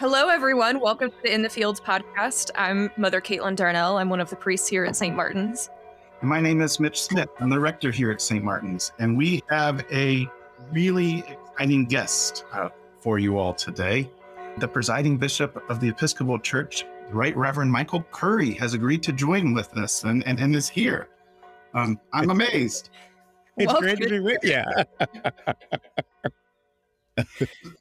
Hello, everyone. Welcome to the In the Fields podcast. I'm Mother Caitlin Darnell. I'm one of the priests here at St. Martin's. My name is Mitch Smith. I'm the rector here at St. Martin's, and we have a really exciting guest uh, for you all today. The presiding bishop of the Episcopal Church, the Right Reverend Michael Curry, has agreed to join with us and, and, and is here. Um, I'm amazed. It's Welcome. great to be with you.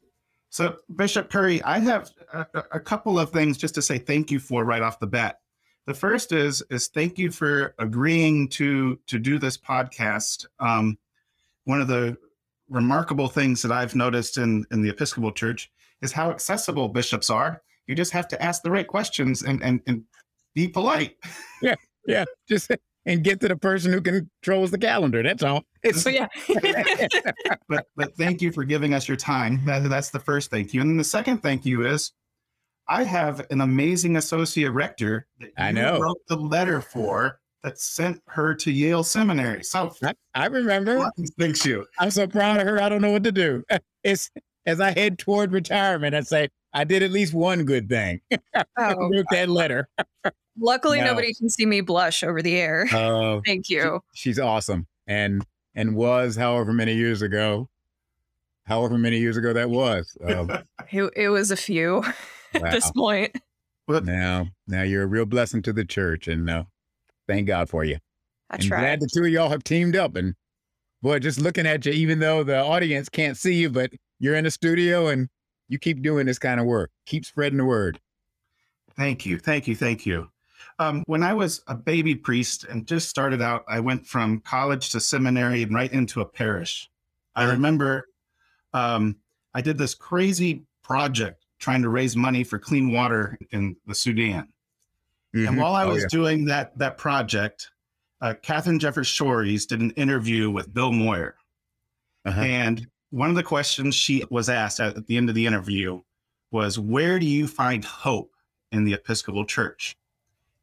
So, Bishop Curry, I have a, a couple of things just to say thank you for right off the bat. The first is is thank you for agreeing to to do this podcast. Um, one of the remarkable things that I've noticed in in the Episcopal Church is how accessible bishops are. You just have to ask the right questions and and, and be polite. yeah, yeah. just and get to the person who controls the calendar. That's all. It's So, yeah. but but thank you for giving us your time. That, that's the first thank you. And then the second thank you is I have an amazing associate rector that I you know. wrote the letter for that sent her to Yale Seminary. So I, I remember. thanks you. I'm so proud of her. I don't know what to do. It's as I head toward retirement. I say I did at least one good thing. I Oh, wrote that letter. Luckily, No. nobody can see me blush over the air. Oh, Thank you. she's awesome, and and was however many years ago, however many years ago that was. Um, It, it was a few at this point. But Now, now you're a real blessing to the church, and uh, thank God for you. I and tried. glad the two of y'all have teamed up. And boy, just looking at you, even though the audience can't see you, but you're in the studio and you keep doing this kind of work. Keep spreading the word. Thank you, thank you, thank you. Um, when I was a baby priest and just started out, I went from college to seminary and right into a parish. I Uh-huh. remember um, I did this crazy project trying to raise money for clean water in the Sudan. And Mhm. while I Oh, was yeah. doing that that project, uh, Katharine Jefferts Schori did an interview with Bill Moyer, Uh-huh. and one of the questions she was asked at the end of the interview was, "Where do you find hope in the Episcopal Church?"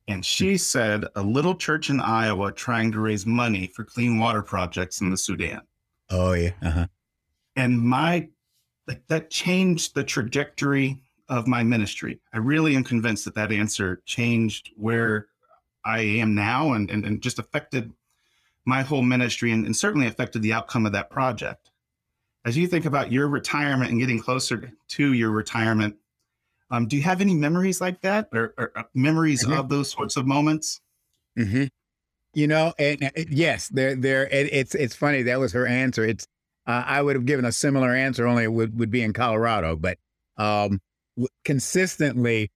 And she said, "A little church in Iowa trying to raise money for clean water projects in the Sudan." oh yeah. Uh-huh. and my like that changed the trajectory of my ministry i really am convinced that that answer changed where i am now and and, and just affected my whole ministry and, and certainly affected the outcome of that project as you think about your retirement and getting closer to your retirement um, do you have any memories like that or, or uh, memories Mhm. of those sorts of moments Mm-hmm. You know, and uh, yes, there, there. It, it's it's funny. That was her answer. It's uh, I would have given a similar answer, only it would, would be in Colorado. But um, w- consistently,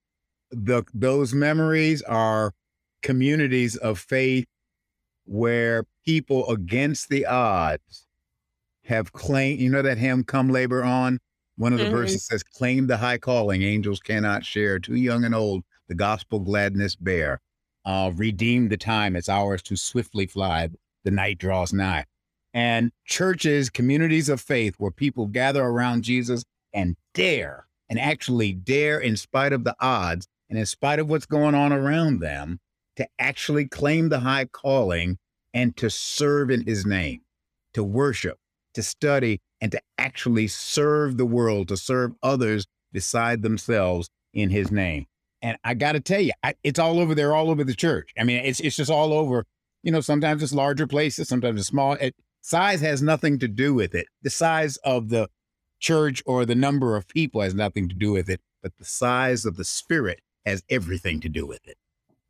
the those memories are communities of faith where people against the odds have claimed. You know that hymn, "Come Labor On." One of the Mhm. verses says, "Claim the high calling angels cannot share. To young and old, the gospel gladness bear." uh, redeem the time. It's ours to swiftly fly. The night draws nigh. And churches, communities of faith where people gather around Jesus and dare, and actually dare in spite of the odds and in spite of what's going on around them, to actually claim the high calling and to serve in his name, to worship, to study, and to actually serve the world, to serve others beside themselves in his name. And I got to tell you, I, it's all over there, all over the church. I mean, it's it's just all over. You know, sometimes it's larger places, sometimes it's small. It, size has nothing to do with it. The size of the church or the number of people has nothing to do with it, but the size of the spirit has everything to do with it.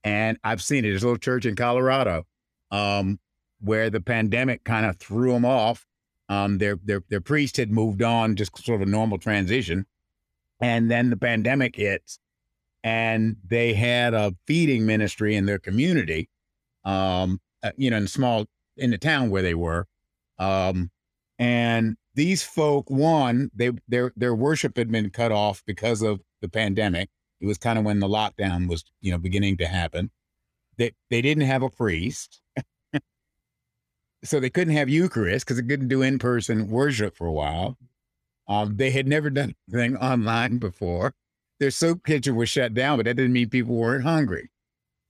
And I've seen it. There's a little church in Colorado um, where the pandemic kind of threw them off. Um, their their their priest had moved on, just sort of a normal transition, and then the pandemic hits and they had a feeding ministry in their community um uh, you know in small in the town where they were. Um and these folk one they their their worship had been cut off because of the pandemic. It was kind of when the lockdown was you know beginning to happen. They they didn't have a priest so they couldn't have eucharist because they couldn't do in-person worship for a while um they had never done anything online before their soup kitchen was shut down, but that didn't mean people weren't hungry.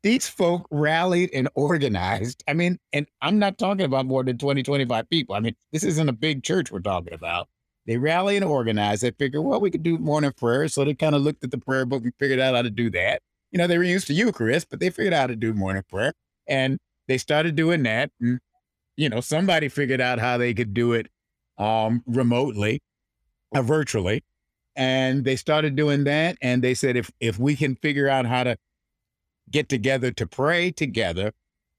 These folk rallied and organized. I mean, and I'm not talking about more than 20, 25 people. I mean, this isn't a big church we're talking about. They rally and organize. They figure, well, we could do morning prayer. So they kind of looked at the prayer book and figured out how to do that. You know, they were used to Eucharist, but they figured out how to do morning prayer. And they started doing that. And, you know, somebody figured out how they could do it um, remotely, uh, virtually. And they started doing that. And they said, if if we can figure out how to get together to pray together,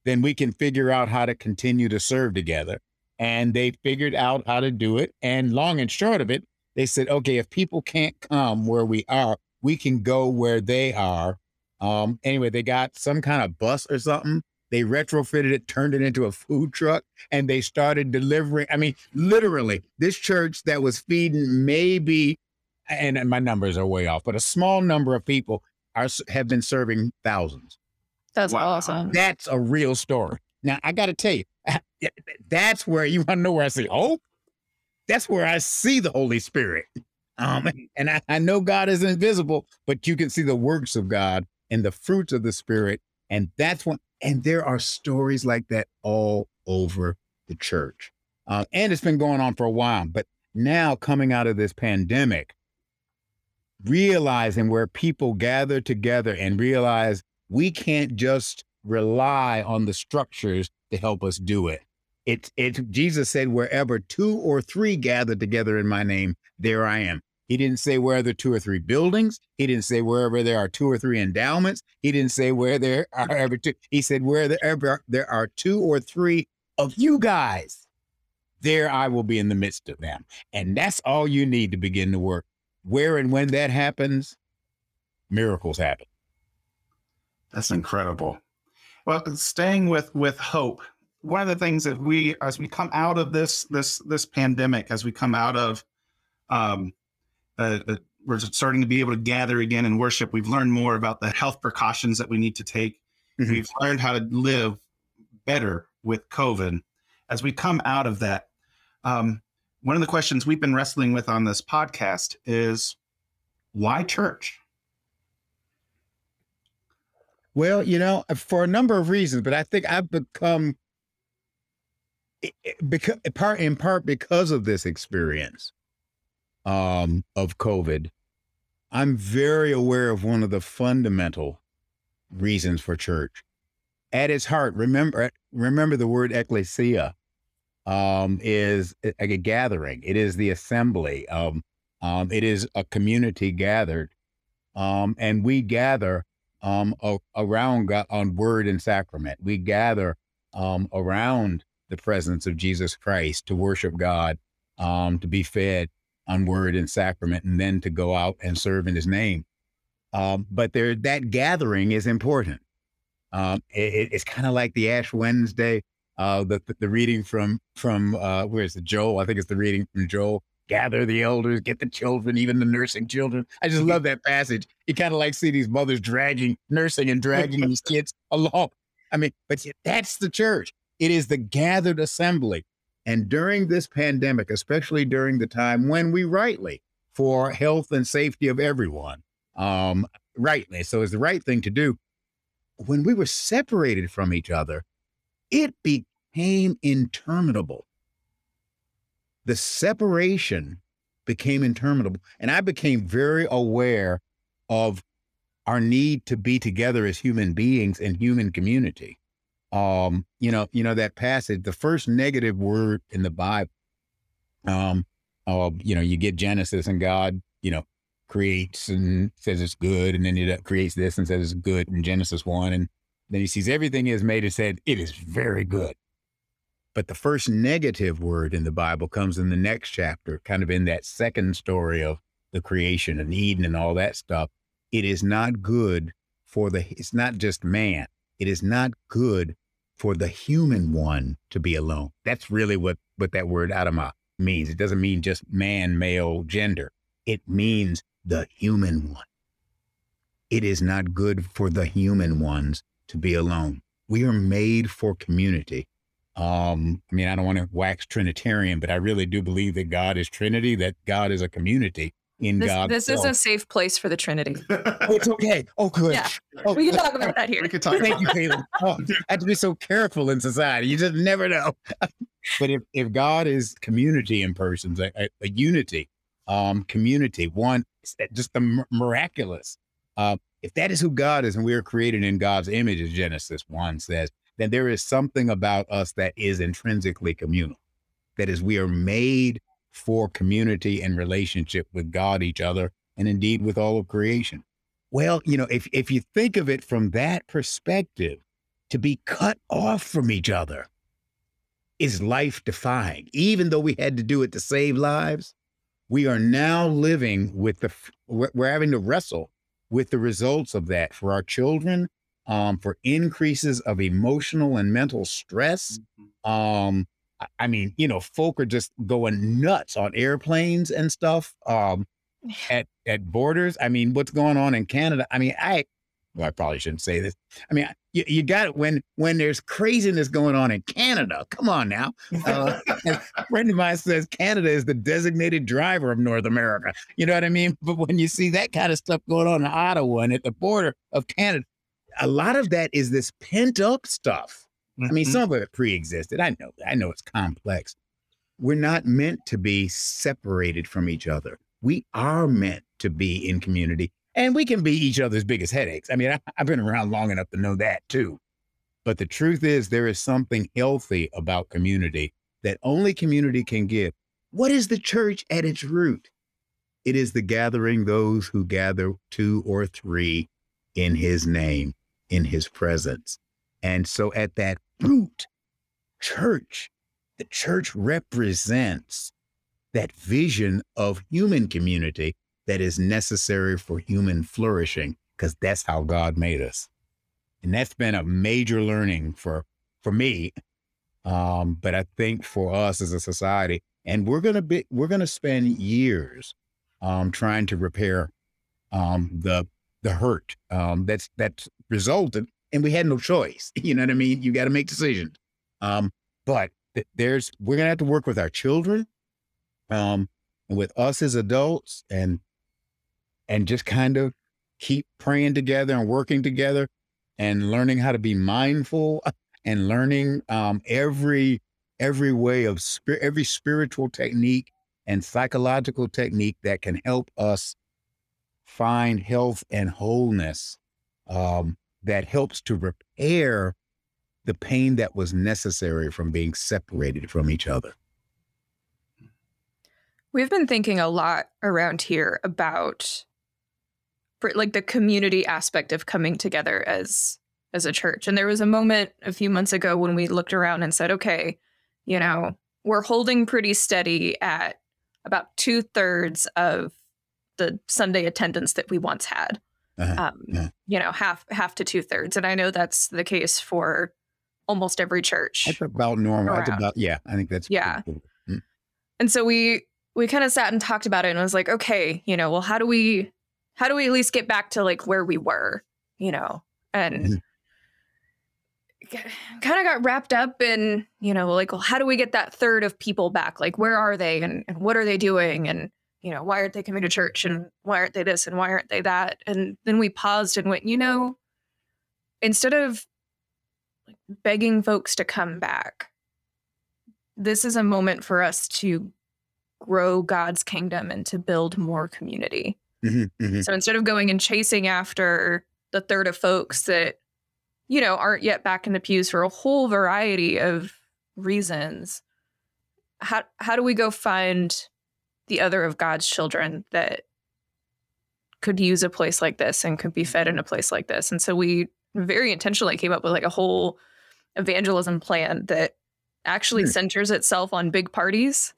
then we can figure out how to continue to serve together and they figured out how to do it. And long and short of it, they said, okay, if people can't come where we are, we can go where they are. Um, anyway, they got some kind of bus or something. They retrofitted it, turned it into a food truck, and they started delivering. I mean, literally, this church that was feeding maybe, and my numbers are way off, but a small number of people are have been serving thousands. That's wow. awesome. That's a real story. Now I got to tell you, that's where you want to know where I see hope. That's where I see the Holy Spirit. Um, and I, I know God is invisible, but you can see the works of God and the fruits of the Spirit. And that's one. And there are stories like that all over the church. Uh, and it's been going on for a while. But now, coming out of this pandemic, realizing where people gather together and realize we can't just rely on the structures to help us do it. It, it, Jesus said, wherever two or three gather together in my name, there I am. He didn't say where there two or three buildings. He didn't say wherever there are two or three endowments. He didn't say where there are ever two. He said wherever there are two or three of you guys, there I will be in the midst of them. And that's all you need to begin to work. Where and when that happens, miracles happen. That's incredible. Well, staying with with hope, one of the things that we as we come out of this this this pandemic, as we come out of um, uh, uh, we're starting to be able to gather again and worship. We've learned more about the health precautions that we need to take. Mm-hmm. We've learned how to live better with COVID. As we come out of that, um, one of the questions we've been wrestling with on this podcast is why church? Well, you know, for a number of reasons, but I think I've become because part in part because of this experience um, of COVID. I'm very aware of one of the fundamental reasons for church. At its heart, remember remember the word ecclesia um, is a, a, gathering. It is the assembly. Um, um, it is a community gathered, um, and we gather um, around God, on word and sacrament. We gather um, around the presence of Jesus Christ to worship God, um, to be fed on word and sacrament, and then to go out and serve in His name. Um, but there, that gathering is important. Um, it, it's kind of like the Ash Wednesday, uh, the, the, the reading from from uh, where is it Joel? I think it's the reading from Joel gather the elders, get the children, even the nursing children. I just love that passage. You kind of like see these mothers dragging, nursing and dragging these kids along. I mean, but that's the church. It is the gathered assembly. And during this pandemic, especially during the time when we rightly, for health and safety of everyone, um, rightly, so it's the right thing to do. When we were separated from each other, it became interminable the separation became interminable. And I became very aware of our need to be together as human beings and human community. Um, you know, you know, that passage, the first negative word in the Bible, um, uh, you know, you get Genesis and God, you know, creates and says it's good, and then it creates this and says it's good in Genesis 1. And then he sees everything is made and said, it is very good. But the first negative word in the Bible comes in the next chapter, kind of in that second story of the creation and Eden and all that stuff. It is not good for the, it's not just man, it is not good for the human one to be alone. That's really what, what that word Adamah means. It doesn't mean just man, male, gender. It means the human one. It is not good for the human ones to be alone. We are made for community. Um, I mean, I don't want to wax Trinitarian, but I really do believe that God is Trinity, that God is a community, in This, God's this is a safe place for the Trinity. Oh, it's okay. Oh, good. Yeah. Oh, We can talk about that here. we could talk Thank you, Caleb. Oh, I have to be so careful in society. You just never know. but if, if God is community in persons, a, a, a unity, um, community, one, just the miraculous. Uh, if that is who God is and we are created in God's image, as Genesis 1 says, then there is something about us that is intrinsically communal. That is, we are made for community and relationship with God, each other, and indeed with all of creation. Well, you know, if if you think of it from that perspective, to be cut off from each other is life defying. Even though we had to do it to save lives, we are now living with the we're we're having to wrestle with the results of that for our children, um, for increases of emotional and mental stress. Um, I- mean, you know, folk are just going nuts on airplanes and stuff. Um, at at borders. I mean, what's going on in Canada? I mean, I well, I probably shouldn't say this. I mean, you, you got it when when there's craziness going on in Canada. Come on now. Uh, a friend of mine says Canada is the designated driver of North America. You know what I mean? But when you see that kind of stuff going on in Ottawa and at the border of Canada, a lot of that is this pent up stuff. I mean, Mhm. some of it pre-existed. I know. I know it's complex. We're not meant to be separated from each other. We are meant to be in community, and we can be each other's biggest headaches. I mean, I, I've been around long enough to know that too. But the truth is, there is something healthy about community that only community can give. What is the church at its root? It is the gathering those who gather two or three in his name, in his presence. And so at that root, church, the church represents that vision of human community that is necessary for human flourishing, because that's how God made us. And that's been a major learning for for me. Um, but I think for us as a society, and we're gonna be we're gonna spend years um trying to repair um the the hurt um that's that's resulted and we had no choice. You know what I mean? You got to make decisions. Um, but th- there's we're gonna have to work with our children, um, and with us as adults, and and just kind of keep praying together and working together, and learning how to be mindful, and learning um, every every way of spirit, every spiritual technique and psychological technique that can help us find health and wholeness um, that helps to repair the pain that was necessary from being separated from each other. We've been thinking a lot around here about like the community aspect of coming together as as a church. And there was a moment a few months ago when we looked around and said, okay, you know, we're holding pretty steady at about two thirds of the Sunday attendance that we once had. Uh-huh. Um, Yeah. You know, half half to two thirds, and I know that's the case for almost every church. That's about normal. That's about yeah. I think that's Yeah. cool. and so we we kind of sat and talked about it and I was like okay you know well how do we how do we at least get back to like where we were you know and Mhm. kind of got wrapped up in you know like well how do we get that third of people back like where are they and, and what are they doing and you know why aren't they coming to church and why aren't they this and why aren't they that and then we paused and went you know instead of like, begging folks to come back this is a moment for us to grow God's kingdom and to build more community. Mhm, mhm. So instead of going and chasing after the third of folks that, you know, aren't yet back in the pews for a whole variety of reasons, how how do we go find the other of God's children that could use a place like this and could be fed in a place like this? And so we very intentionally came up with like a whole evangelism plan that actually Hmm. centers itself on big parties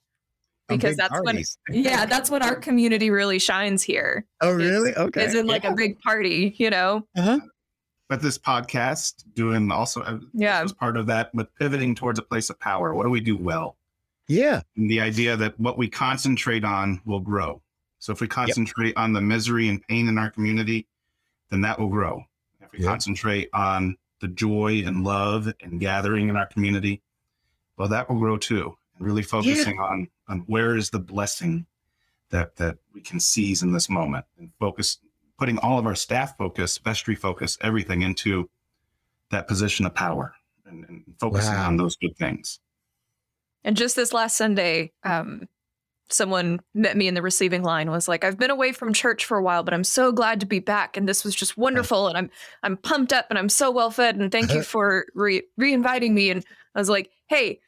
because big that's when yeah that's when our community really shines here Oh really? Okay. is in like yeah. a big party you know Uh-huh. But this podcast doing also uh, Yeah. this was part of that, but pivoting towards a place of power. What do we do well? Yeah. And the idea that what we concentrate on will grow. So if we concentrate on the misery and pain in our community, then that will grow. If we Yeah. concentrate on the joy and love and gathering in our community, well, that will grow too. And really focusing on on where is the blessing that that we can seize in this moment and focus, putting all of our staff focus, vestry focus, everything into that position of power and, and focusing wow. on those good things. And just this last Sunday, um, someone met me in the receiving line was like i've been away from church for a while but i'm so glad to be back and this was just wonderful and i'm i'm pumped up and i'm so well fed and thank you for re inviting me and i was like hey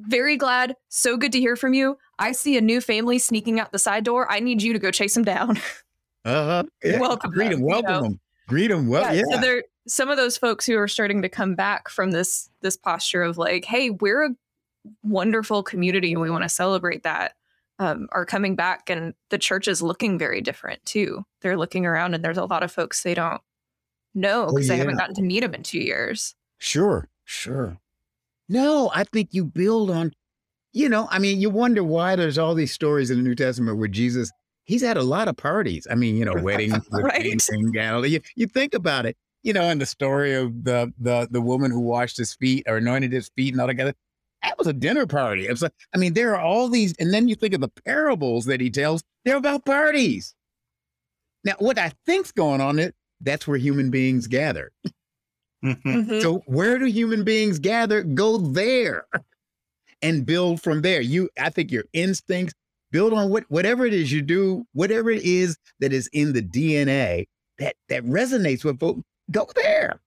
very glad so good to hear from you i see a new family sneaking out the side door i need you to go chase them down uh-huh yeah. welcome greet them, welcome you know? them greet them well yeah, yeah. so there some of those folks who are starting to come back from this this posture of like hey we're a wonderful community and we want to celebrate that um, are coming back and the church is looking very different too. They're looking around and there's a lot of folks they don't know because oh, yeah. they haven't gotten to meet them in two years. Sure, sure. No, I think you build on, you know, I mean, you wonder why there's all these stories in the New Testament where Jesus, he's had a lot of parties. I mean, you know, weddings right. in Galilee. You, you think about it, you know, and the story of the the the woman who washed his feet or anointed his feet and all that that was a dinner party. It's like, I mean, there are all these, and then you think of the parables that he tells, they're about parties. Now, what I think's going on it, that's where human beings gather. Mm-hmm. mm-hmm. So where do human beings gather? Go there and build from there. You, I think your instincts build on what whatever it is you do, whatever it is that is in the DNA that that resonates with folks. Go there.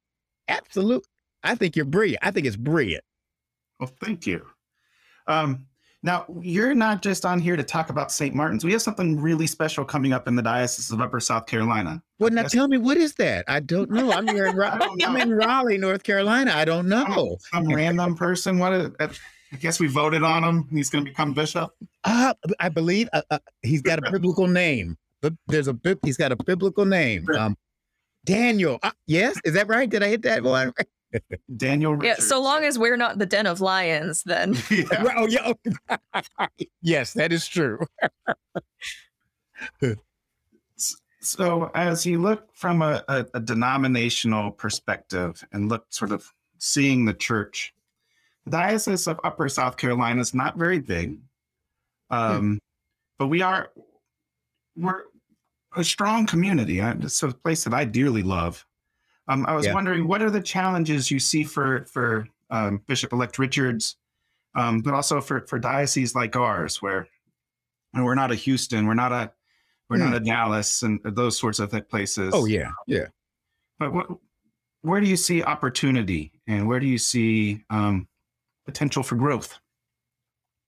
Absolutely. I think you're brilliant. I think it's brilliant. Well, thank you. Um, now, you're not just on here to talk about St. Martin's. We have something really special coming up in the Diocese of Upper South Carolina. Well, now tell me, what is that? I don't know. I'm here in, I'm in Raleigh, North Carolina. I don't know. Some random person. What? Is, I guess we voted on him. He's going to become bishop. Uh, I believe uh, uh, he's got a biblical name. There's a he's got a biblical name. Um, Daniel. Uh, yes, is that right? Did I hit that one? Daniel. Richards. Yeah, so long as we're not the den of lions, then. yeah. oh, yeah. yes, that is true. so, as you look from a, a, a, denominational perspective and look sort of seeing the church, the Diocese of Upper South Carolina is not very big, um, hmm. but we are we're a strong community. It's a place that I dearly love. Um, I was yeah. wondering, what are the challenges you see for for um, Bishop-elect Richards, um, but also for for dioceses like ours, where we're not a Houston, we're not a we're not hmm. a Dallas, and those sorts of places. Oh yeah, yeah. But what, where do you see opportunity, and where do you see um, potential for growth?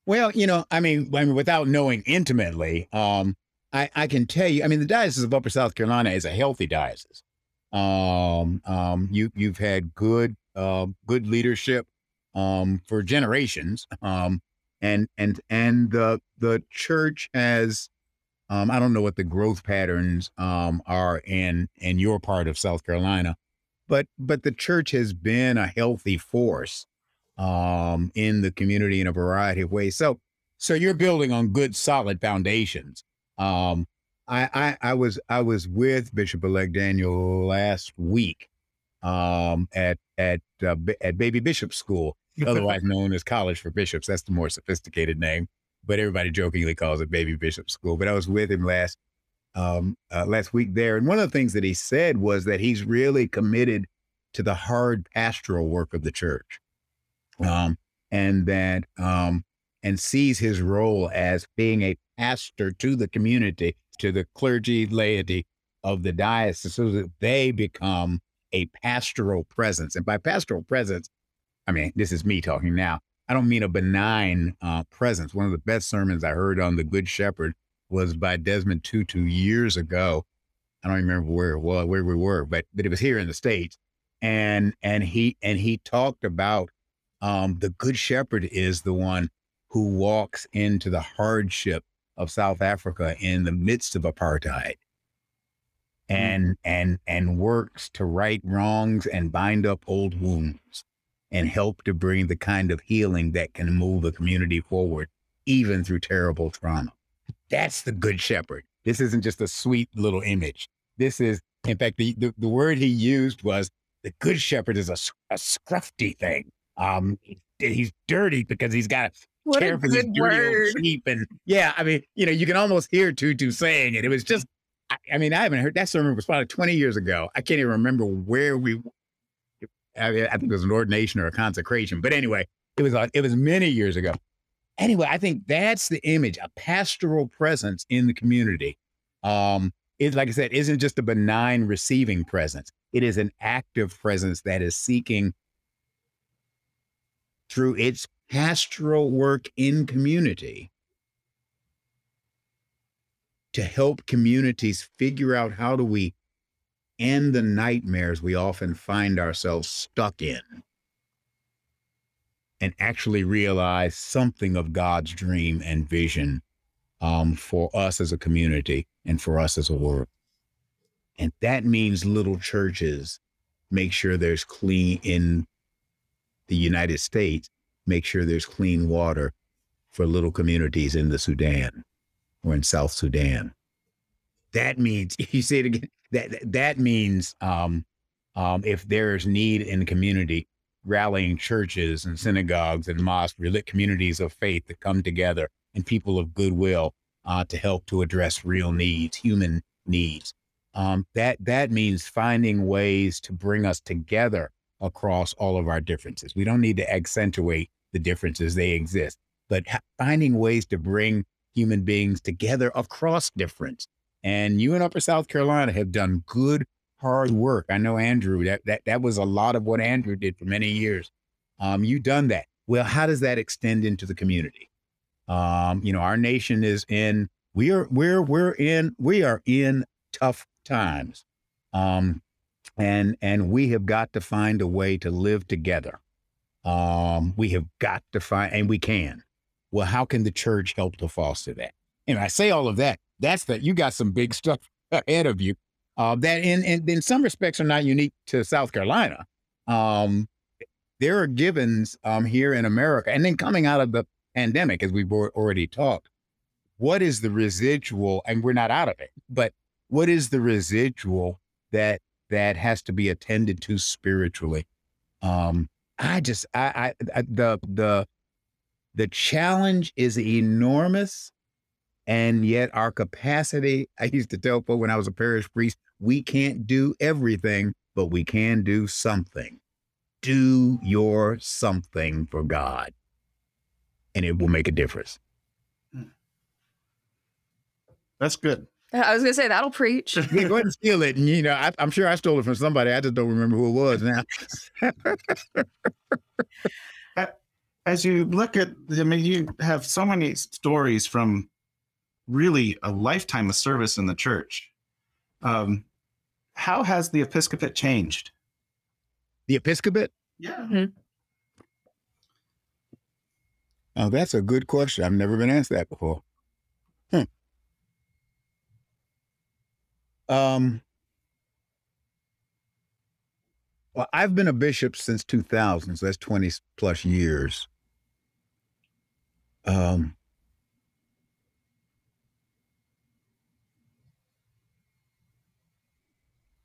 Well, you know, I mean, I mean, without knowing intimately, um, I, I can tell you, I mean, the Diocese of Upper South Carolina is a healthy diocese. Um, um, you you've had good uh, good leadership um, for generations, um, and and and the the church has um, I don't know what the growth patterns um, are in in your part of South Carolina, but but the church has been a healthy force um, in the community in a variety of ways. So so you're building on good solid foundations. Um, I, I, I was I was with Bishop elect Daniel last week um, at at uh, at Baby Bishop School, otherwise known as College for Bishops. That's the more sophisticated name, but everybody jokingly calls it Baby Bishop School. But I was with him last um, uh, last week there, and one of the things that he said was that he's really committed to the hard pastoral work of the church, um, and that um, and sees his role as being a pastor to the community to the clergy laity of the diocese so that they become a pastoral presence. And by pastoral presence, I mean, this is me talking now. I don't mean a benign uh, presence. One of the best sermons I heard on the Good Shepherd was by Desmond Tutu years ago. I don't remember where well where we were, but but it was here in the states, and and he and he talked about um, the Good Shepherd is the one who walks into the hardship of South Africa in the midst of apartheid and mm. and and works to right wrongs and bind up old wounds and help to bring the kind of healing that can move a community forward even through terrible trauma. That's the good shepherd. This isn't just a sweet little image. This is, in fact, the, the, the word he used was the good shepherd is a, a scruffy thing. Um, he's dirty because he's got What care a for good dirty word. sheep. And yeah, I mean, you know, you can almost hear Tutu saying it. It was just, I, I mean, I haven't heard that sermon was probably 20 years ago. I can't even remember where we, I, mean, I think it was an ordination or a consecration. But anyway, it was, uh, it was many years ago. Anyway, I think that's the image, a pastoral presence in the community. Um, it, like I said, isn't just a benign receiving presence. It is an active presence that is seeking through its pastoral work in community to help communities figure out how do we end the nightmares we often find ourselves stuck in and actually realize something of God's dream and vision um, for us as a community and for us as a world. And that means little churches make sure there's clean in the United States, make sure there's clean water for little communities in the Sudan or in South Sudan. That means, you say it again, that, that means um, um, if there's need in the community, rallying churches and synagogues and mosques, communities of faith that come together and people of goodwill uh, to help to address real needs, human needs. Um, that that means finding ways to bring us together across all of our differences. We don't need to accentuate the differences; they exist, but finding ways to bring human beings together across difference. And you in Upper South Carolina have done good, hard work. I know Andrew. That that that was a lot of what Andrew did for many years. Um, you done that. Well, how does that extend into the community? Um, you know, our nation is in. We are we're we're in we are in tough times. Um, and and we have got to find a way to live together. Um, we have got to find, and we can. Well, how can the church help to foster that? And I say all of that. That's that you got some big stuff ahead of you. Uh, that in, in in some respects are not unique to South Carolina. Um, there are givens um, here in America, and then coming out of the pandemic, as we've already talked, what is the residual? And we're not out of it, but what is the residual that that has to be attended to spiritually? Um, I just, I, I, I the the the challenge is enormous, and yet our capacity. I used to tell folks when I was a parish priest, we can't do everything, but we can do something. Do your something for God, and it will make a difference. Hmm. That's good. I was gonna say that'll preach. Yeah, go ahead and steal it. And you know, I, I'm sure I stole it from somebody. I just don't remember who it was now. As you look at, I mean, you have so many stories from really a lifetime of service in the church. Um, how has the episcopate changed? the Episcopate? Yeah. Oh, that's a good question. I've never been asked that before. Um. Well, I've been a bishop since 2000, so that's 20 plus years. Um.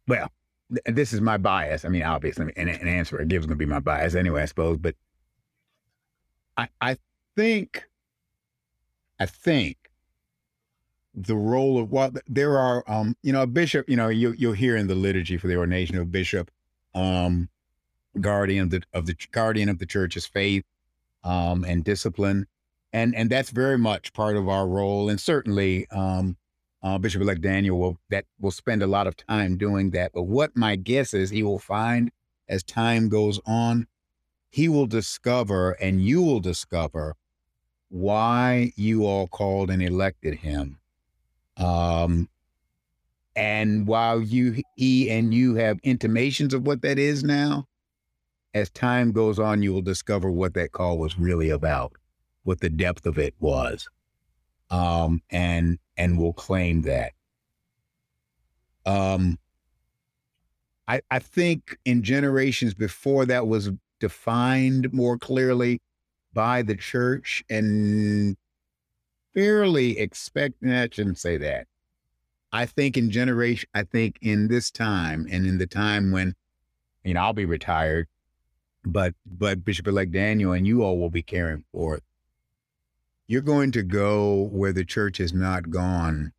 Well, th- this is my bias. I mean, obviously, an, an answer I give is going to be my bias anyway, I suppose. But I, I think, I think the role of well, there are, um, you know, a bishop. You know, you you'll hear in the liturgy for the ordination of bishop, um, guardian of the of the guardian of the church's faith, um, and discipline, and and that's very much part of our role, and certainly, um, uh, Bishop-elect Daniel will that will spend a lot of time doing that. But what my guess is, he will find as time goes on, he will discover, and you will discover, why you all called and elected him. Um, and while you, he, and you have intimations of what that is now, as time goes on, you will discover what that call was really about, what the depth of it was, um, and and will claim that. Um, I I think in generations before that was defined more clearly by the church and fairly expect I shouldn't say that. I think in generation I think in this time and in the time when you know I'll be retired, but but Bishop elect Daniel and you all will be carrying forth you're going to go where the church has not gone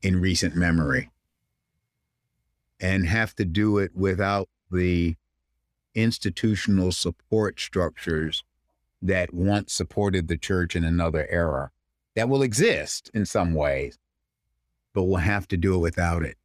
in recent memory and have to do it without the institutional support structures that once supported the church in another era that will exist in some ways, but we'll have to do it without it.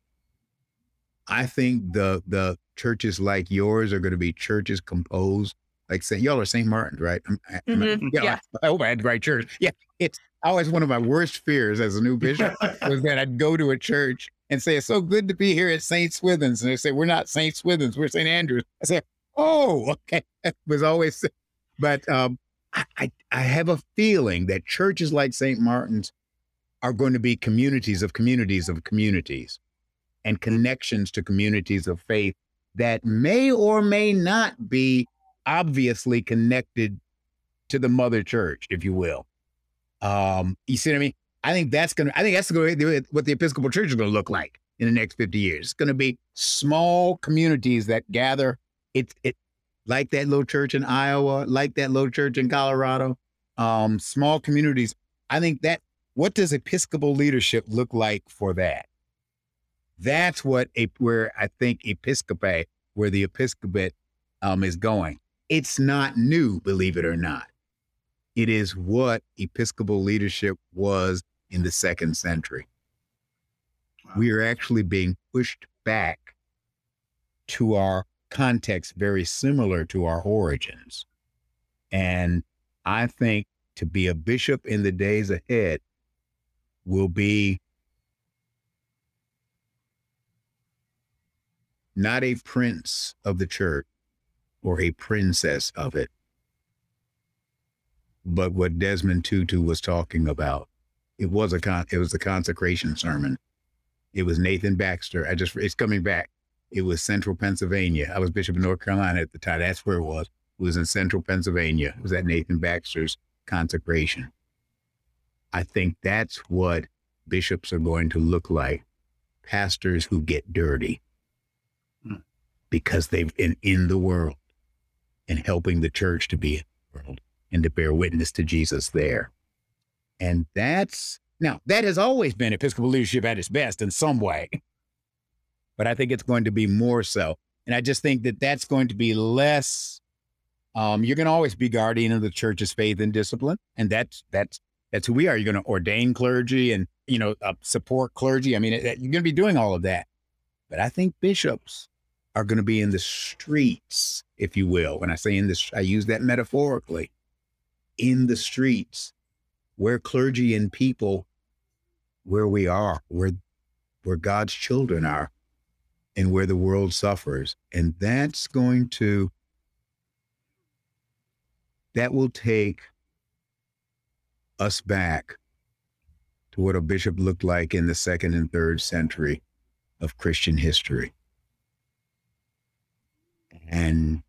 I think the the churches like yours are going to be churches composed like Saint y'all are Saint Martin's, right? Mm-hmm. yeah, yeah. I, I hope I had the right church. Yeah, it's always one of my worst fears as a new bishop was that I'd go to a church and say it's so good to be here at Saint Swithin's, and they say we're not Saint Swithin's, we're Saint Andrews. I say, oh, okay. It was always, but um, I, I I have a feeling that churches like Saint Martin's are going to be communities of communities of communities and connections to communities of faith that may or may not be obviously connected to the mother church, if you will. Um, you see what I mean? I think that's gonna. I think that's to be what the Episcopal Church is going to look like in the next fifty years. It's going to be small communities that gather. It it like that little church in Iowa, like that little church in Colorado. Um, small communities. I think that. What does Episcopal leadership look like for that? That's what a where I think Episcopate, where the Episcopate um, is going. It's not new, believe it or not. It is what Episcopal leadership was in the second century. Wow. We are actually being pushed back to our context very similar to our origins. And I think to be a bishop in the days ahead will be not a prince of the church or a princess of it, but what Desmond Tutu was talking about. It was a con- it was the consecration sermon. It was Nathan Baxter. I just it's coming back. It was Central Pennsylvania. I was Bishop of North Carolina at the time. That's where it was. It was in Central Pennsylvania. It was at Nathan Baxter's consecration. I think that's what bishops are going to look like. Pastors who get dirty hmm. because they've been in the world and helping the church to be in the world and to bear witness to Jesus there. And that's now that has always been Episcopal leadership at its best in some way, but I think it's going to be more so. And I just think that that's going to be less. Um, you're going to always be guardian of the church's faith and discipline, and that's that's that's who we are. You're going to ordain clergy and you know uh, support clergy. I mean, it, you're going to be doing all of that. But I think bishops are going to be in the streets, if you will. When I say in this, I use that metaphorically in the streets where clergy and people, where we are, where, where God's children are, and where the world suffers. And that's going to, that will take us back to what a bishop looked like in the second and third century of Christian history. And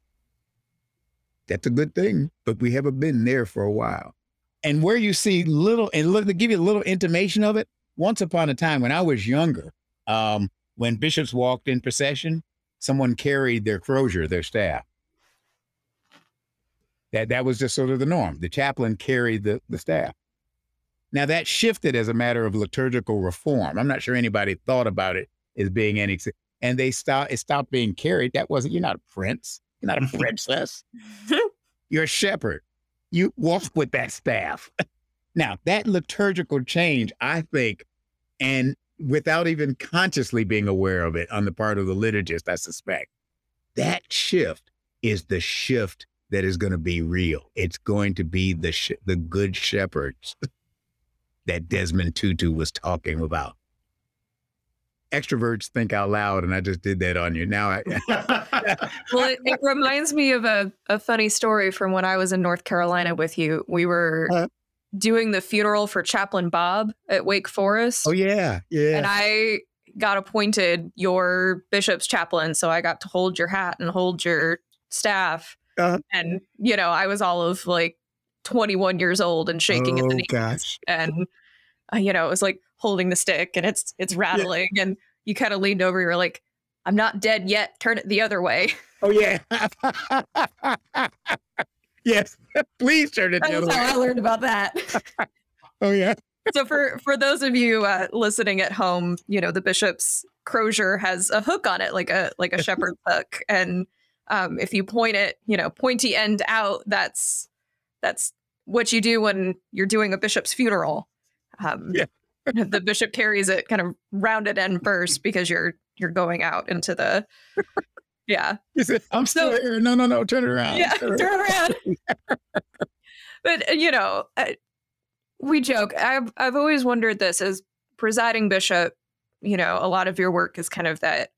that's a good thing, but we haven't been there for a while. And where you see little, and look to give you a little intimation of it, once upon a time when I was younger, um, when bishops walked in procession, someone carried their crozier, their staff. That that was just sort of the norm. The chaplain carried the, the staff. Now that shifted as a matter of liturgical reform. I'm not sure anybody thought about it as being any and they stopped it stopped being carried. That wasn't you're not a prince. You're not a princess. you're a shepherd. You walk with that staff. now, that liturgical change, I think, and without even consciously being aware of it on the part of the liturgist, I suspect, that shift is the shift that is going to be real. It's going to be the sh- the good shepherds that Desmond Tutu was talking about extroverts think out loud, and I just did that on you. Now, I, well, it, it, reminds me of a, a funny story from when I was in North Carolina with you. We were uh, doing the funeral for Chaplain Bob at Wake Forest. Oh yeah, yeah. And I got appointed your bishop's chaplain, so I got to hold your hat and hold your staff. Uh, and you know, I was all of like 21 years old and shaking oh, at the oh, knees. Gosh. And uh, you know, it was like holding the stick and it's it's rattling yeah. and you kind of leaned over you're like i'm not dead yet turn it the other way oh yeah Yes, please turn it That's way. how I learned about that. Oh yeah. so for for those of you uh, listening at home, you know the bishop's crozier has a hook on it, like a like a shepherd's hook, and um, if you point it, you know, pointy end out, that's that's what you do when you're doing a bishop's funeral. Um, Yeah. the bishop carries it kind of rounded end first because you're you're going out into the yeah. He said, "I'm still So- here." No, no, no. Turn it around. yeah Turn turn around. but uh, you know uh, we joke. I've i've always wondered this as presiding bishop you know a lot of your work is kind of that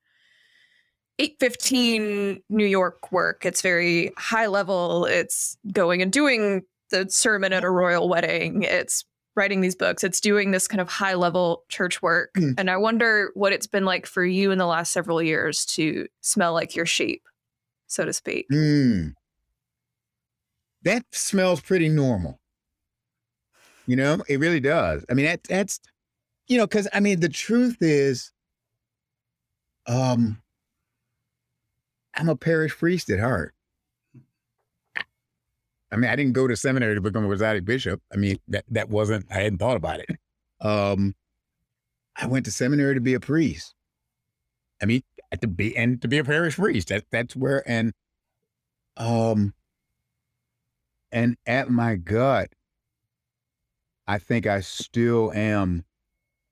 815 new york work. It's very high level. It's going and doing the sermon at a royal wedding. It's writing these books it's doing this kind of high level church work Mm. and i wonder what it's been like for you in the last several years to smell like your sheep so to speak Hmm. That smells pretty normal. You know, it really does. I mean, that that's you know, because I mean, the truth is, um, I'm a parish priest at heart. I mean, I didn't go to seminary to become a presiding bishop. I mean, that that wasn't. I hadn't thought about it. Um, I went to seminary to be a priest. I mean, to be and to be a parish priest. That that's where and um and at my gut, I think I still am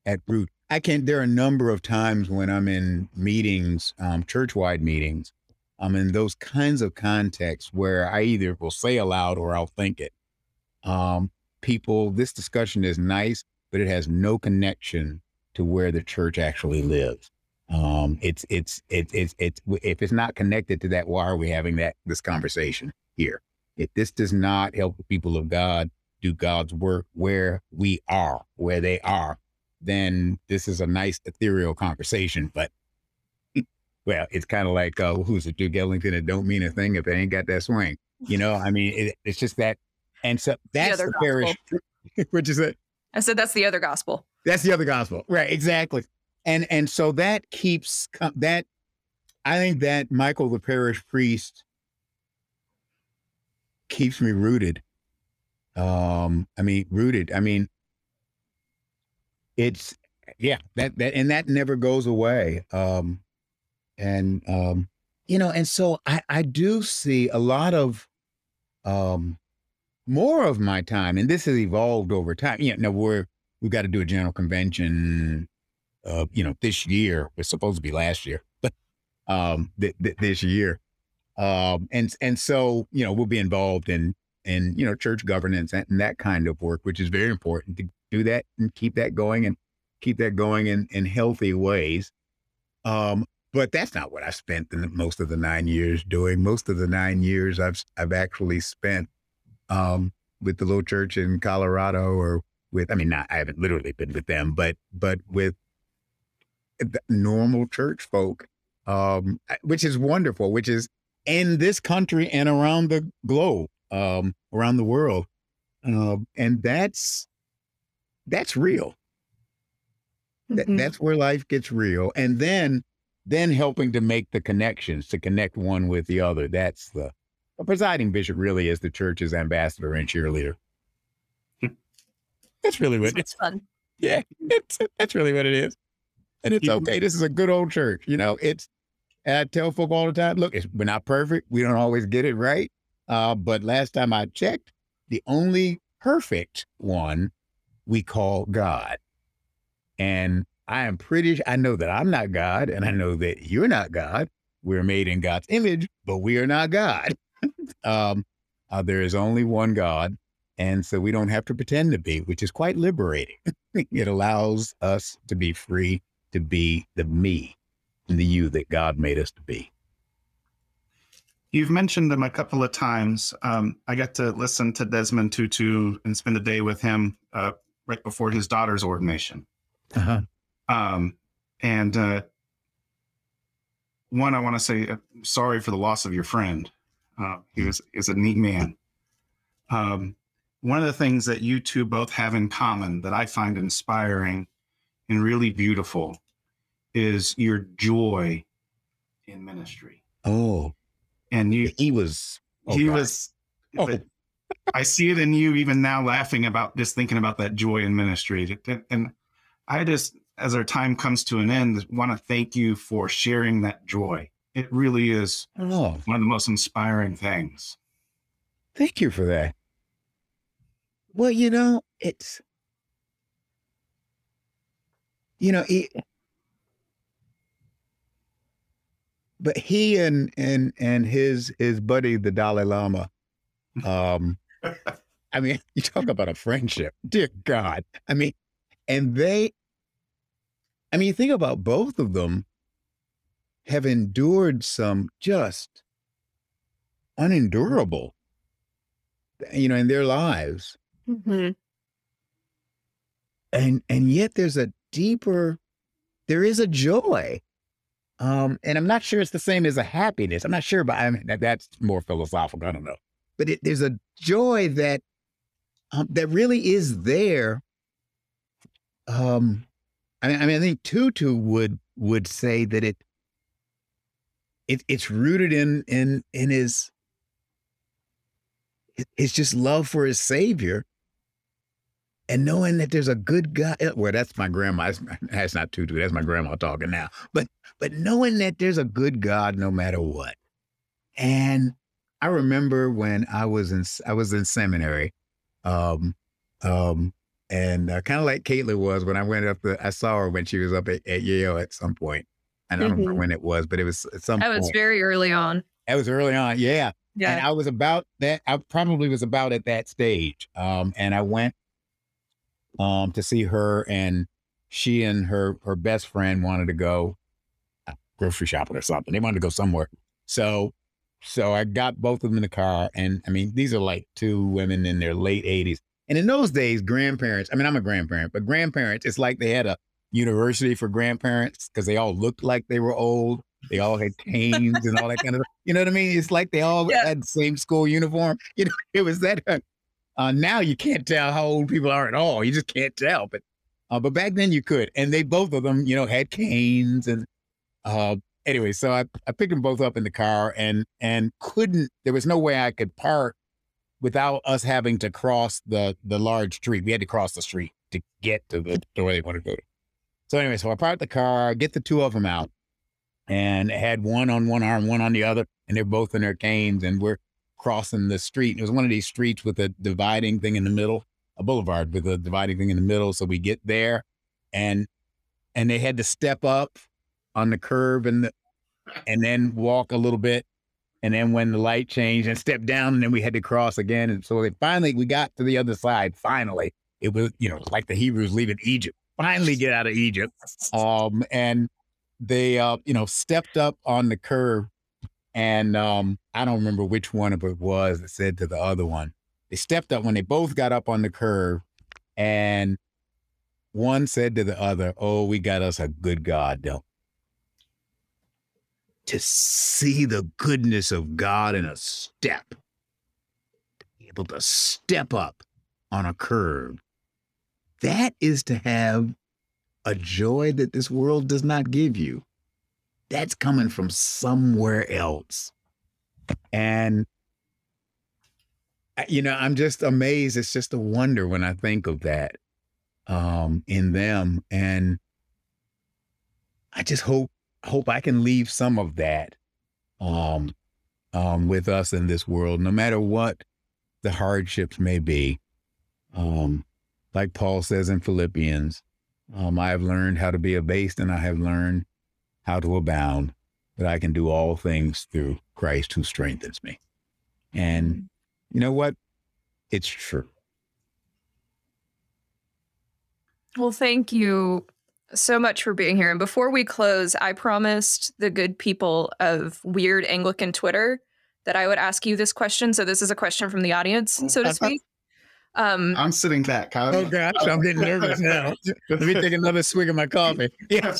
at root. I can't. there are a number of times when I'm in meetings, um, church-wide meetings, I'm in those kinds of contexts where I either will say aloud or I'll think it. Um, people, this discussion is nice, but it has no connection to where the church actually lives. Um, it's it's it's it's it's if it's not connected to that, why are we having that this conversation here? If this does not help the people of God do God's work where we are, where they are, then this is a nice ethereal conversation. But well, it's kind of like uh, who's it, Duke Ellington? It don't mean a thing if it ain't got that swing. You know, I mean, it, it's just that, and so that's other the parish. Which is it? i said that's the other gospel That's the other gospel, right? Exactly. And and so that keeps that. I think that Michael the parish priest keeps me rooted. Um, I mean, rooted. I mean, it's yeah that that and that never goes away. Um, and um, you know, and so I I do see a lot of um more of my time, and this has evolved over time. Yeah, no, we're we've got to do a general convention uh you know this year. It's supposed to be last year but um th- th- this year. Um and and so you know we'll be involved in in you know church governance and, and that kind of work which is very important to do that and keep that going and keep that going in in healthy ways. Um but that's not what i spent the, most of the nine years doing. Most of the nine years i've i've actually spent um with the little church in colorado or with i mean not i haven't literally been with them but but with the normal church folk um which is wonderful which is in this country and around the globe um around the world um and that's that's real. Th- Mhm. that's where life gets real. And then then helping to make the connections to connect one with the other that's the a presiding bishop really is the church's ambassador and cheerleader that's really what it's fun yeah, it's, that's really what it is. And it's okay. This is a good old church. You know, it's, and I tell folk all the time, look, it's, we're not perfect. We don't always get it right. Uh, but last time I checked, the only perfect one we call God. And I am pretty, I know that I'm not God and I know that you're not God. We're made in God's image, but we are not God. um, uh, there is only one God. And so we don't have to pretend to be, which is quite liberating. it allows us to be free to be the me and the you that God made us to be. You've mentioned him a couple of times. Um, I got to listen to Desmond Tutu and spend a day with him uh, right before his daughter's ordination. Uh-huh. Um, and uh, one, I want to say uh, sorry for the loss of your friend. Uh, he was is a neat man. Um, one of the things that you two both have in common that I find inspiring and really beautiful is your joy in ministry. Oh, And you, he was. oh, he God. was Oh. I see it in you even now, laughing about just thinking about that joy in ministry. And I just, as our time comes to an end, want to thank you for sharing that joy. It really is Oh, one of the most inspiring things. thank you for that. Well, you know, it's you know, he, but he and and and his his buddy the Dalai Lama, um, I mean, you talk about a friendship, dear God. I mean, and they, I mean, you think about both of them have endured some just unendurable, you know, in their lives, Mm-hmm. and and yet there's a deeper, there is a joy. Um, and I'm not sure it's the same as a happiness. I'm not sure, but I mean, that, that's more philosophical. I don't know, but it, there's a joy that um, that really is there. Um, I mean, I mean, I think Tutu would would say that it it it's rooted in in in his it's just love for his savior and knowing that there's a good God. eh, Well, that's my grandma. That's, that's not Tutu. That's my grandma talking now. But but knowing that there's a good God no matter what. And I remember when I was in I was in seminary, um, um, and uh, kind of like Caitlin was when I went up. The, I saw her when she was up at, at Yale at some point. I don't remember Mhm. when it was, but it was at some That was very early on. That was early on. Yeah. Yeah. And I was about that. I probably was about at that stage. Um, and I went um to see her, and she and her her best friend wanted to go uh, grocery shopping or something. They wanted to go somewhere. So, so I got both of them in the car, and I mean, these are like two women in their late eighties. And in those days, grandparents. I mean, I'm a grandparent, but grandparents, it's like they had a university for grandparents because they all looked like they were old. They all had canes and all that kind of. You know what I mean? It's like they all Yeah. had the same school uniform. You know, it was that. Uh, now you can't tell how old people are at all. You just can't tell. But, uh, but back then you could. And they both of them, you know, had canes and. Uh, anyway, so I I picked them both up in the car and and couldn't. There was no way I could park without us having to cross the the large street. We had to cross the street to get to the to they wanted to go. So anyway, so I parked the car, get the two of them out, and had one on one arm, one on the other, and they're both in their canes, and we're crossing the street. It was one of these streets with a dividing thing in the middle, a boulevard with a dividing thing in the middle. So we get there, and and they had to step up on the curb and the and then walk a little bit. And then when the light changed and stepped down, and then we had to cross again. And so they finally we got to the other side. Finally, it was, you know, like the Hebrews leaving Egypt. Finally get out of Egypt. Um, and they uh, you know, stepped up on the curb. And um, I don't remember which one of it was that said to the other one. They stepped up when they both got up on the curb, and one said to the other, Oh, we got us a good God, don't to see the goodness of God in a step, to be able to step up on a curb. That is to have a joy that this world does not give you. That's coming from somewhere else. And, you know, I'm just amazed. It's just a wonder when I think of that um, in them. And I just hope hope I can leave some of that um, um, with us in this world, no matter what the hardships may be. Um, like Paul says in Philippians, um, I have learned how to be abased and I have learned how to abound, but I can do all things through Christ who strengthens me. And you know what? It's true. Well, thank you so much for being here. And before we close, I promised the good people of Weird Anglican Twitter that I would ask you this question. So this is a question from the audience, so to speak. Um, I'm sitting back. Kyle. Oh gosh, I'm getting nervous now. Let me take another swig of my coffee. Yeah.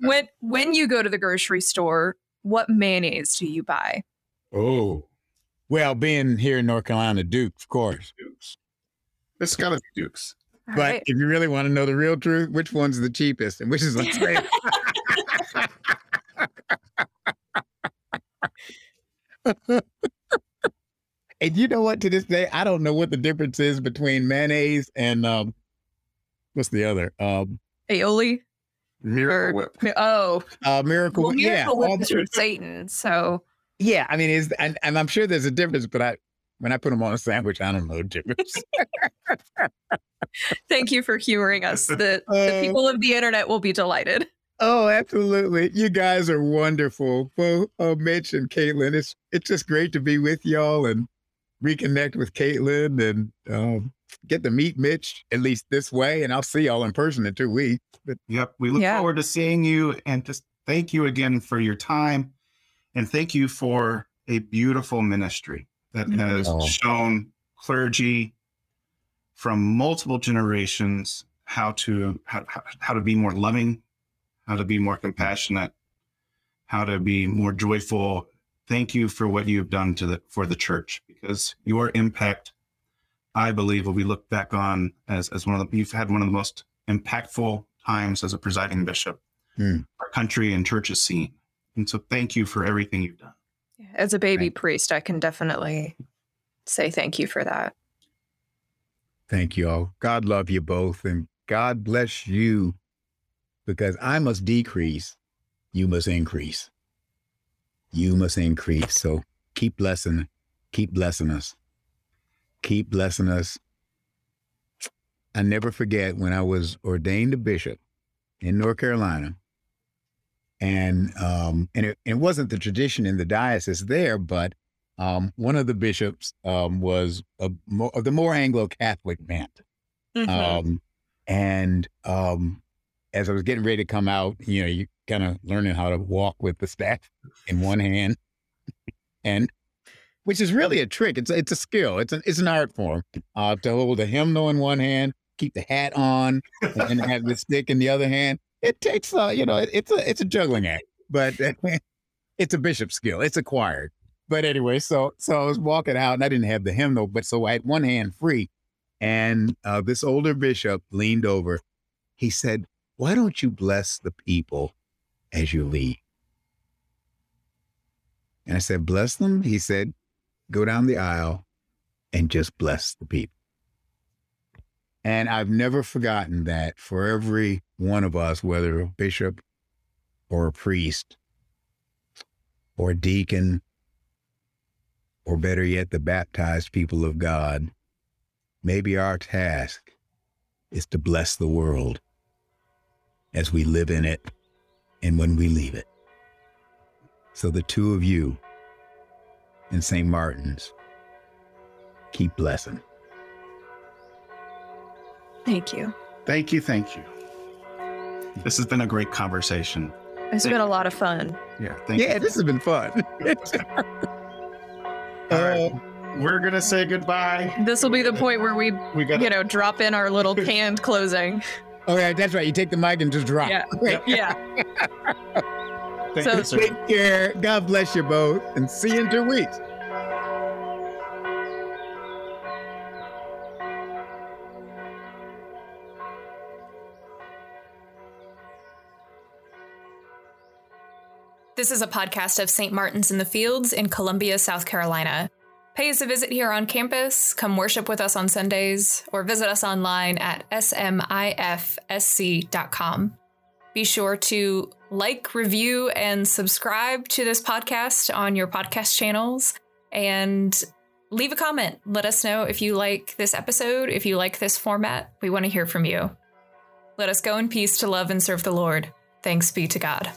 When when you go to the grocery store, what mayonnaise do you buy? Oh. Well, being here in North Carolina, Duke, of course. Dukes. It's got to be Dukes. All But right. if you really want to know the real truth, which one's the cheapest and which is the same? And you know what? To this day, I don't know what the difference is between mayonnaise and um, what's the other? Um, Aioli. Miracle Or- Whip. uh, Oh, Miracle. well, Whip. yeah, Miracle Whip all is from Satan. So yeah. I mean, is and, and I'm sure there's a difference, but I when I put them on a sandwich, I don't know the difference. thank you for humoring us. The, the Uh, people of the internet will be delighted. Oh, absolutely. You guys are wonderful. Both uh, Mitch and Caitlin. It's it's just great to be with y'all and reconnect with Caitlin and um, get to meet Mitch at least this way. And I'll see y'all in person in two weeks. But, Yep. We look Yeah. forward to seeing you and just thank you again for your time. And thank you for a beautiful ministry that Mhm. has Oh. shown clergy from multiple generations how to how, how, how to be more loving, how to be more compassionate, how to be more joyful. Thank you for what you've done to the for the church because your impact, I believe, will be looked back on as as one of the you've had one of the most impactful times as a presiding bishop Hmm. our country and church has seen. And so thank you for everything you've done. As a baby Thank- priest, I can definitely say thank you for that. Thank you all. God love you both and God bless you because I must decrease. You must increase. You must increase. So keep blessing, keep blessing us. Keep blessing us. I never forget when I was ordained a bishop in North Carolina. And um, and it, it wasn't the tradition in the diocese there, but um, one of the bishops um, was a of the more Anglo Catholic bent. Mhm. Um, and um, as I was getting ready to come out, you know, you kind of learning how to walk with the staff in one hand, and which is really a trick. It's it's a skill. It's an it's an art form. Uh, to hold a hymnal in one hand, keep the hat on, and have the stick in the other hand. It takes, uh, you know, it, it's a it's a juggling act, but it's a bishop skill. It's acquired. But anyway, so so I was walking out and I didn't have the hymnal, but so I had one hand free, and uh, this older bishop leaned over. He said, "Why don't you bless the people as you leave?" And I said, "Bless them." He said, "Go down the aisle and just bless the people." And I've never forgotten that for every one of us, whether a bishop or a priest or a deacon, or better yet, the baptized people of God, maybe our task is to bless the world as we live in it and when we leave it. So the two of you in St. Martin's, keep blessing. Thank you. Thank you. Thank you. This has been a great conversation. It's Thank been a lot of fun. Yeah. Thank you. yeah, you. this has been fun. All right. Uh, We're going to say goodbye. This will be the point where we, We got you know, drop in our little canned closing. oh, yeah, that's right. You take the mic and just drop. Yeah. Great. Yeah. Thank So- you, sir. Take care. God bless you both and see you in two weeks. This is a podcast of St. Martin's in the Fields in Columbia, South Carolina. Pay us a visit here on campus, come worship with us on Sundays, or visit us online at smifsc.com. Be sure to like, review, and subscribe to this podcast on your podcast channels and leave a comment. Let us know if you like this episode, if you like this format. We want to hear from you. Let us go in peace to love and serve the Lord. Thanks be to God.